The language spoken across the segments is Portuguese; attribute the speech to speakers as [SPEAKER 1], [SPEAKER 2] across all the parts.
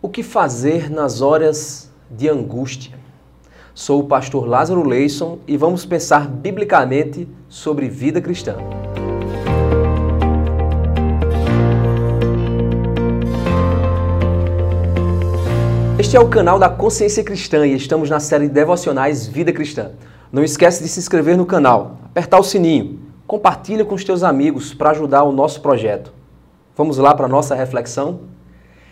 [SPEAKER 1] O que fazer nas horas de angústia? Sou o pastor Lázaro Leison e vamos pensar biblicamente sobre vida cristã. Este é o canal da Consciência Cristã e estamos na série Devocionais Vida Cristã. Não esquece de se inscrever no canal, apertar o sininho, compartilha com os teus amigos para ajudar o nosso projeto. Vamos lá para a nossa reflexão?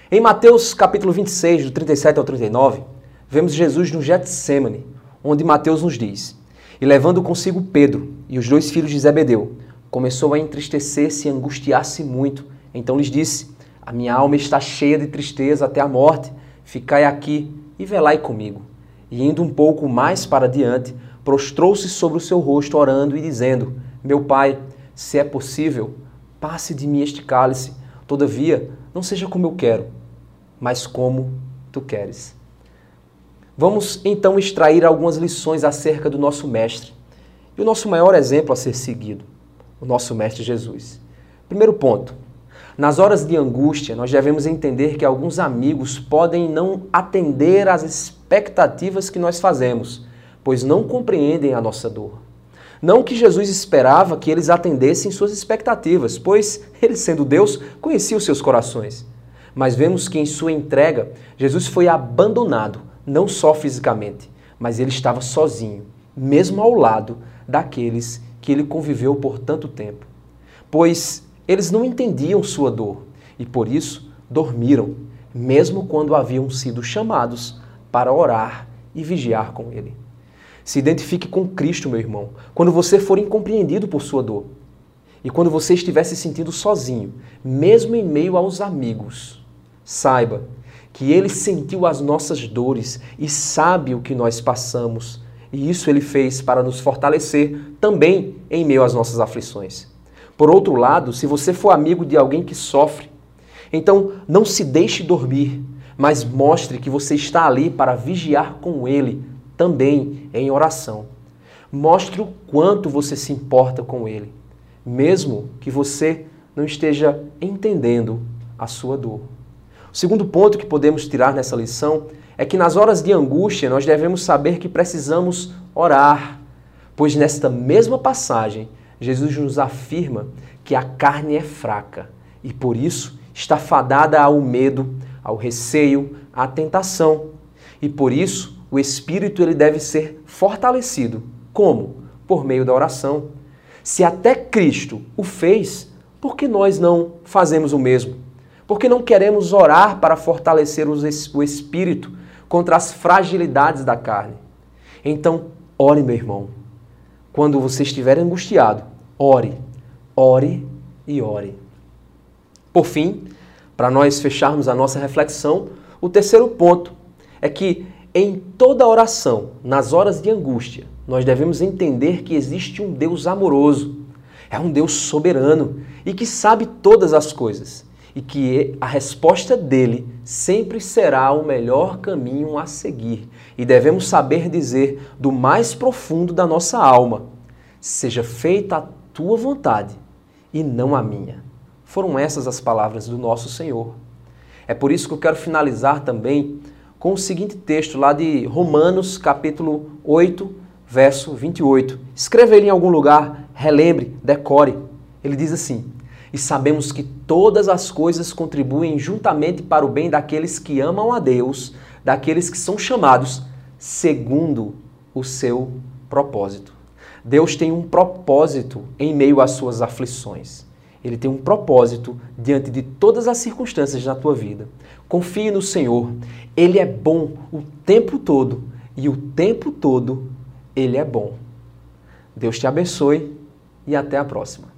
[SPEAKER 1] Em Mateus capítulo 26, do 37 ao 39, vemos Jesus no Getsemane, onde Mateus nos diz: E levando consigo Pedro e os dois filhos de Zebedeu, começou a entristecer-se e angustiar-se muito. Então lhes disse: A minha alma está cheia de tristeza até a morte. Ficai aqui e velai comigo. E indo um pouco mais para diante, prostrou-se sobre o seu rosto, orando e dizendo: Meu pai, se é possível, passe de mim este cálice. Todavia, não seja como eu quero, mas como tu queres. Vamos então extrair algumas lições acerca do nosso Mestre e o nosso maior exemplo a ser seguido, o nosso Mestre Jesus. Primeiro ponto: nas horas de angústia, nós devemos entender que alguns amigos podem não atender às expectativas que nós fazemos, pois não compreendem a nossa dor. Não que Jesus esperava que eles atendessem suas expectativas, pois ele, sendo Deus, conhecia os seus corações mas vemos que em sua entrega, Jesus foi abandonado, não só fisicamente, mas ele estava sozinho, mesmo ao lado daqueles que ele conviveu por tanto tempo. Pois eles não entendiam sua dor e por isso dormiram, mesmo quando haviam sido chamados para orar e vigiar com ele. Se identifique com Cristo, meu irmão, quando você for incompreendido por sua dor. E quando você estiver se sentindo sozinho, mesmo em meio aos amigos, Saiba que Ele sentiu as nossas dores e sabe o que nós passamos. E isso Ele fez para nos fortalecer também em meio às nossas aflições. Por outro lado, se você for amigo de alguém que sofre, então não se deixe dormir, mas mostre que você está ali para vigiar com ele, também em oração. Mostre o quanto você se importa com ele, mesmo que você não esteja entendendo a sua dor. O segundo ponto que podemos tirar nessa lição é que nas horas de angústia nós devemos saber que precisamos orar, pois nesta mesma passagem Jesus nos afirma que a carne é fraca e por isso está fadada ao medo, ao receio, à tentação. E por isso o espírito ele deve ser fortalecido. Como? Por meio da oração. Se até Cristo o fez, por que nós não fazemos o mesmo? Porque não queremos orar para fortalecer o espírito contra as fragilidades da carne. Então, ore, meu irmão. Quando você estiver angustiado, ore, ore e ore. Por fim, para nós fecharmos a nossa reflexão, o terceiro ponto é que em toda oração, nas horas de angústia, nós devemos entender que existe um Deus amoroso, é um Deus soberano e que sabe todas as coisas e que a resposta dele sempre será o melhor caminho a seguir. E devemos saber dizer do mais profundo da nossa alma: seja feita a tua vontade e não a minha. Foram essas as palavras do nosso Senhor. É por isso que eu quero finalizar também com o seguinte texto lá de Romanos, capítulo 8, verso 28. Escreva ele em algum lugar, relembre, decore. Ele diz assim: e sabemos que todas as coisas contribuem juntamente para o bem daqueles que amam a Deus, daqueles que são chamados segundo o seu propósito. Deus tem um propósito em meio às suas aflições. Ele tem um propósito diante de todas as circunstâncias na tua vida. Confie no Senhor. Ele é bom o tempo todo e o tempo todo ele é bom. Deus te abençoe e até a próxima.